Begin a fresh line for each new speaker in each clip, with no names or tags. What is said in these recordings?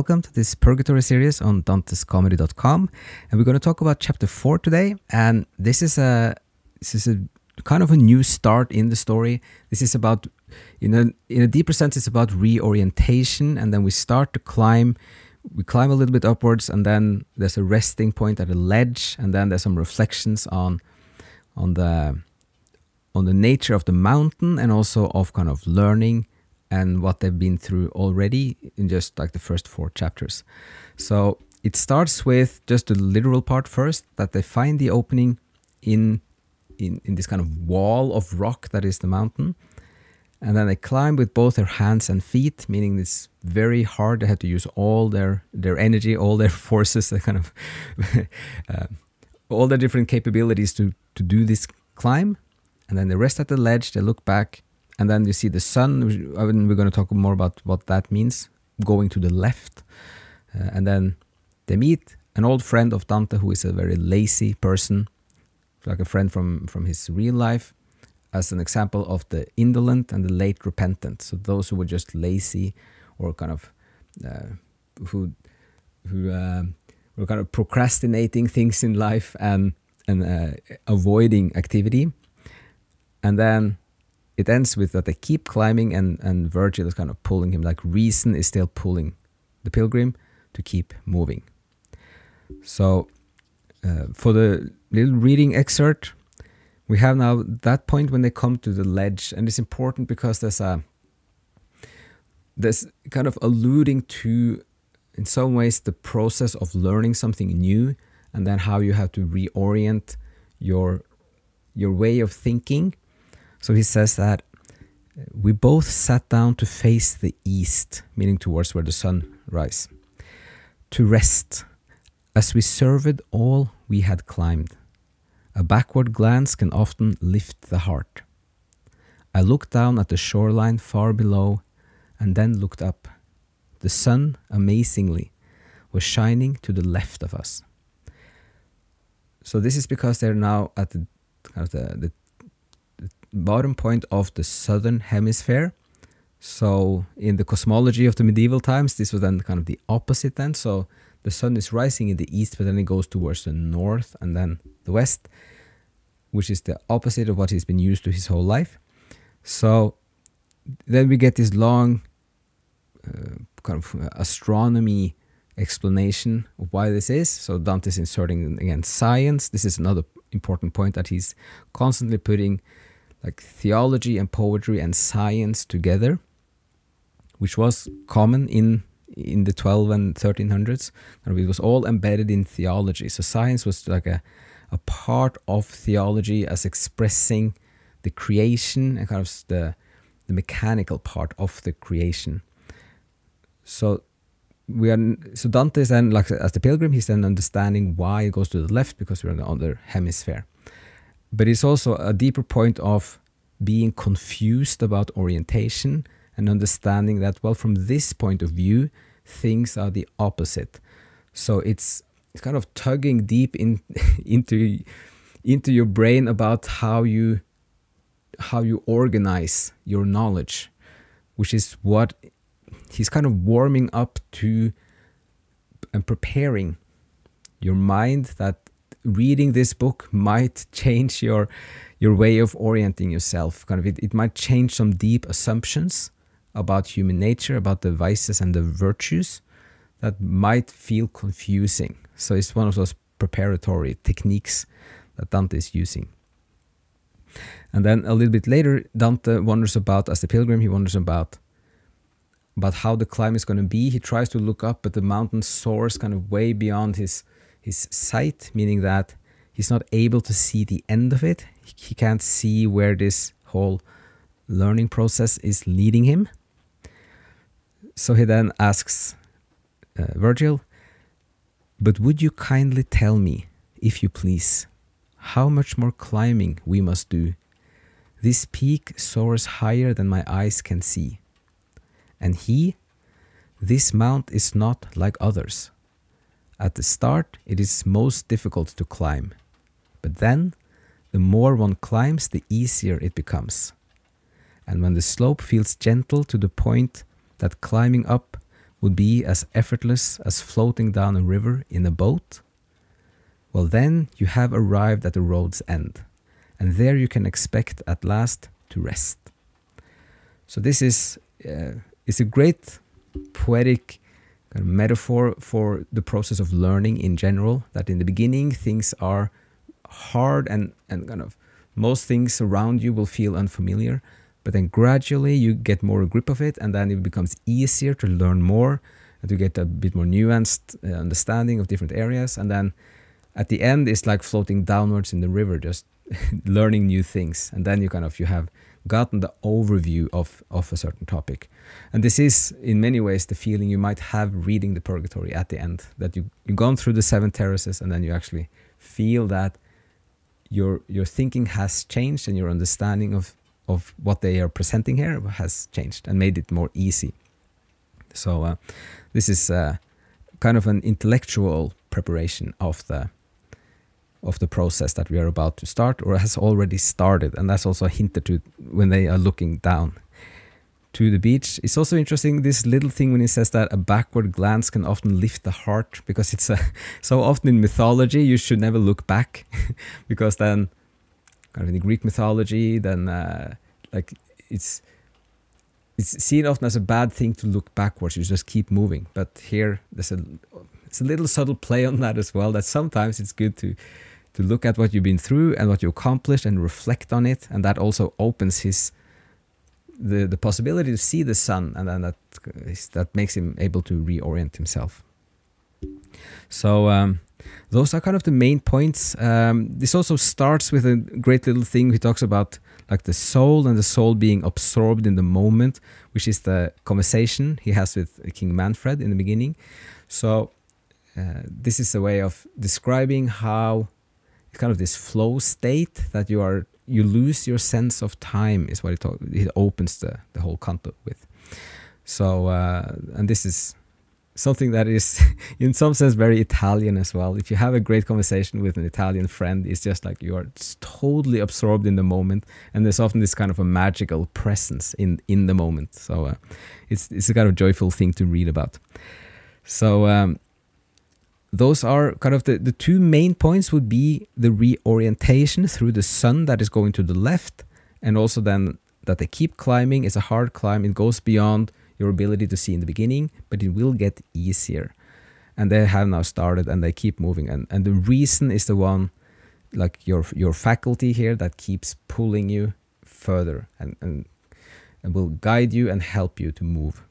Welcome to this Purgatory series on DantesComedy.com, and we're going to talk about chapter four today. And this is a this is a kind of a new start in the story. This is about, in a in a deeper sense, it's about reorientation, and then we start to climb. We climb a little bit upwards, and then there's a resting point at a ledge, and then there's some reflections on on the on the nature of the mountain and also of kind of learning and what they've been through already in just like the first four chapters. So it starts with just the literal part first that they find the opening in in, in this kind of wall of rock that is the mountain. And then they climb with both their hands and feet, meaning it's very hard. They have to use all their, their energy, all their forces, kind of uh, all their different capabilities to, to do this climb. And then they rest at the ledge, they look back, and then you see the sun. We're going to talk more about what that means, going to the left. Uh, and then they meet an old friend of Dante who is a very lazy person, like a friend from, from his real life, as an example of the indolent and the late repentant. So those who were just lazy or kind of uh, who who uh, were kind of procrastinating things in life and and uh, avoiding activity. And then it ends with that they keep climbing and, and Virgil is kind of pulling him, like reason is still pulling the pilgrim to keep moving. So uh, for the little reading excerpt, we have now that point when they come to the ledge, and it's important because there's a there's kind of alluding to in some ways the process of learning something new and then how you have to reorient your your way of thinking so he says that we both sat down to face the east, meaning towards where the sun rises, to rest as we surveyed all we had climbed. A backward glance can often lift the heart. I looked down at the shoreline far below and then looked up. The sun, amazingly, was shining to the left of us. So this is because they're now at the the, the bottom point of the southern hemisphere. So in the cosmology of the medieval times, this was then kind of the opposite then. So the sun is rising in the east, but then it goes towards the north and then the west, which is the opposite of what he's been used to his whole life. So then we get this long uh, kind of astronomy explanation of why this is. So Dante is inserting again science. This is another important point that he's constantly putting like theology and poetry and science together, which was common in in the 12 and 1300s. And it was all embedded in theology. So science was like a, a part of theology as expressing the creation and kind of the, the mechanical part of the creation. So we are so Dante is then like as the pilgrim, he's then understanding why it goes to the left because we're on the other hemisphere but it's also a deeper point of being confused about orientation and understanding that well from this point of view things are the opposite. So it's it's kind of tugging deep in into into your brain about how you how you organize your knowledge which is what he's kind of warming up to and preparing your mind that reading this book might change your your way of orienting yourself. Kind of it, it might change some deep assumptions about human nature, about the vices and the virtues that might feel confusing. So it's one of those preparatory techniques that Dante is using. And then a little bit later, Dante wonders about, as the pilgrim, he wonders about about how the climb is going to be. He tries to look up, but the mountain soars kind of way beyond his his sight, meaning that he's not able to see the end of it. He can't see where this whole learning process is leading him. So he then asks uh, Virgil, But would you kindly tell me, if you please, how much more climbing we must do? This peak soars higher than my eyes can see. And he, this mount is not like others. At the start, it is most difficult to climb, but then, the more one climbs, the easier it becomes. And when the slope feels gentle to the point that climbing up would be as effortless as floating down a river in a boat, well, then you have arrived at the road's end, and there you can expect at last to rest. So, this is, uh, is a great poetic kind of metaphor for the process of learning in general. That in the beginning, things are hard and, and kind of most things around you will feel unfamiliar but then gradually you get more grip of it and then it becomes easier to learn more and to get a bit more nuanced uh, understanding of different areas and then at the end it's like floating downwards in the river just learning new things and then you kind of you have gotten the overview of of a certain topic and this is in many ways the feeling you might have reading the purgatory at the end that you you've gone through the seven terraces and then you actually feel that your your thinking has changed and your understanding of of what they are presenting here has changed and made it more easy. So uh, this is uh, kind of an intellectual preparation of the of the process that we are about to start or has already started and that's also hinted to when they are looking down to the beach it's also interesting this little thing when he says that a backward glance can often lift the heart because it's a, so often in mythology you should never look back because then kind of in the Greek mythology, then uh, like it's it's seen often as a bad thing to look backwards. You just keep moving. But here, there's a it's a little subtle play on that as well. That sometimes it's good to to look at what you've been through and what you accomplished and reflect on it, and that also opens his the the possibility to see the sun, and then that that makes him able to reorient himself. So um, those are kind of the main points. Um, this also starts with a great little thing. He talks about like the soul and the soul being absorbed in the moment, which is the conversation he has with King Manfred in the beginning. So uh, this is a way of describing how kind of this flow state that you are you lose your sense of time is what it, talk, it opens the, the whole canto with. So uh, and this is something that is in some sense very Italian as well. If you have a great conversation with an Italian friend, it's just like you are totally absorbed in the moment, and there's often this kind of a magical presence in in the moment. So uh, it's it's a kind of joyful thing to read about. So um, those are kind of the the two main points would be the reorientation through the sun that is going to the left, and also then that they keep climbing. It's a hard climb. It goes beyond your ability to see in the beginning, but it will get easier. And they have now started and they keep moving. And, and the reason is the one, like your, your faculty here, that keeps pulling you further and, and, and will guide you and help you to move,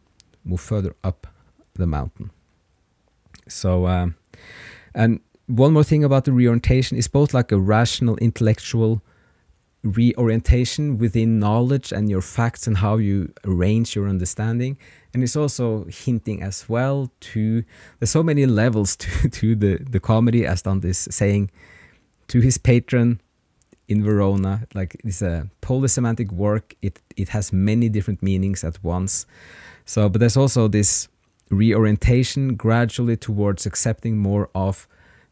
move further up the mountain. So, um, and one more thing about the reorientation is both like a rational, intellectual reorientation within knowledge and your facts and how you arrange your understanding. And it's also hinting as well to there's so many levels to, to the, the comedy as Dante is saying to his patron in Verona. Like it's a polysemantic work. It it has many different meanings at once. So but there's also this reorientation gradually towards accepting more of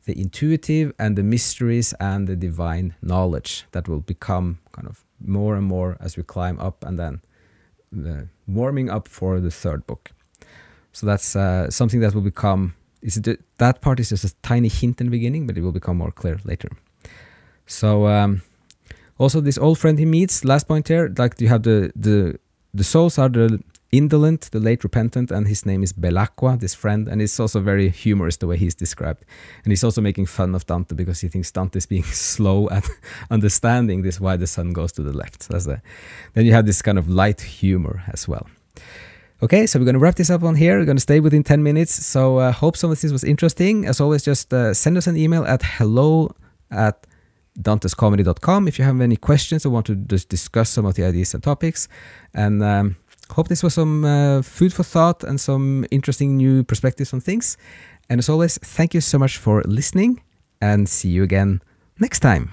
the intuitive and the mysteries and the divine knowledge that will become kind of more and more as we climb up and then the warming up for the third book. So that's uh, something that will become is it, that part is just a tiny hint in the beginning, but it will become more clear later. So um, also this old friend he meets. Last point here, like you have the the the souls are the indolent, the late repentant, and his name is Belacqua, this friend, and it's also very humorous the way he's described. And he's also making fun of Dante because he thinks Dante is being slow at understanding this why the sun goes to the left. So a, then you have this kind of light humor as well. Okay, so we're going to wrap this up on here. We're going to stay within 10 minutes. So I uh, hope some of this was interesting. As always, just uh, send us an email at hello at dantescomedy.com if you have any questions or want to just discuss some of the ideas and topics. And um, hope this was some uh, food for thought and some interesting new perspectives on things. And as always, thank you so much for listening and see you again next time.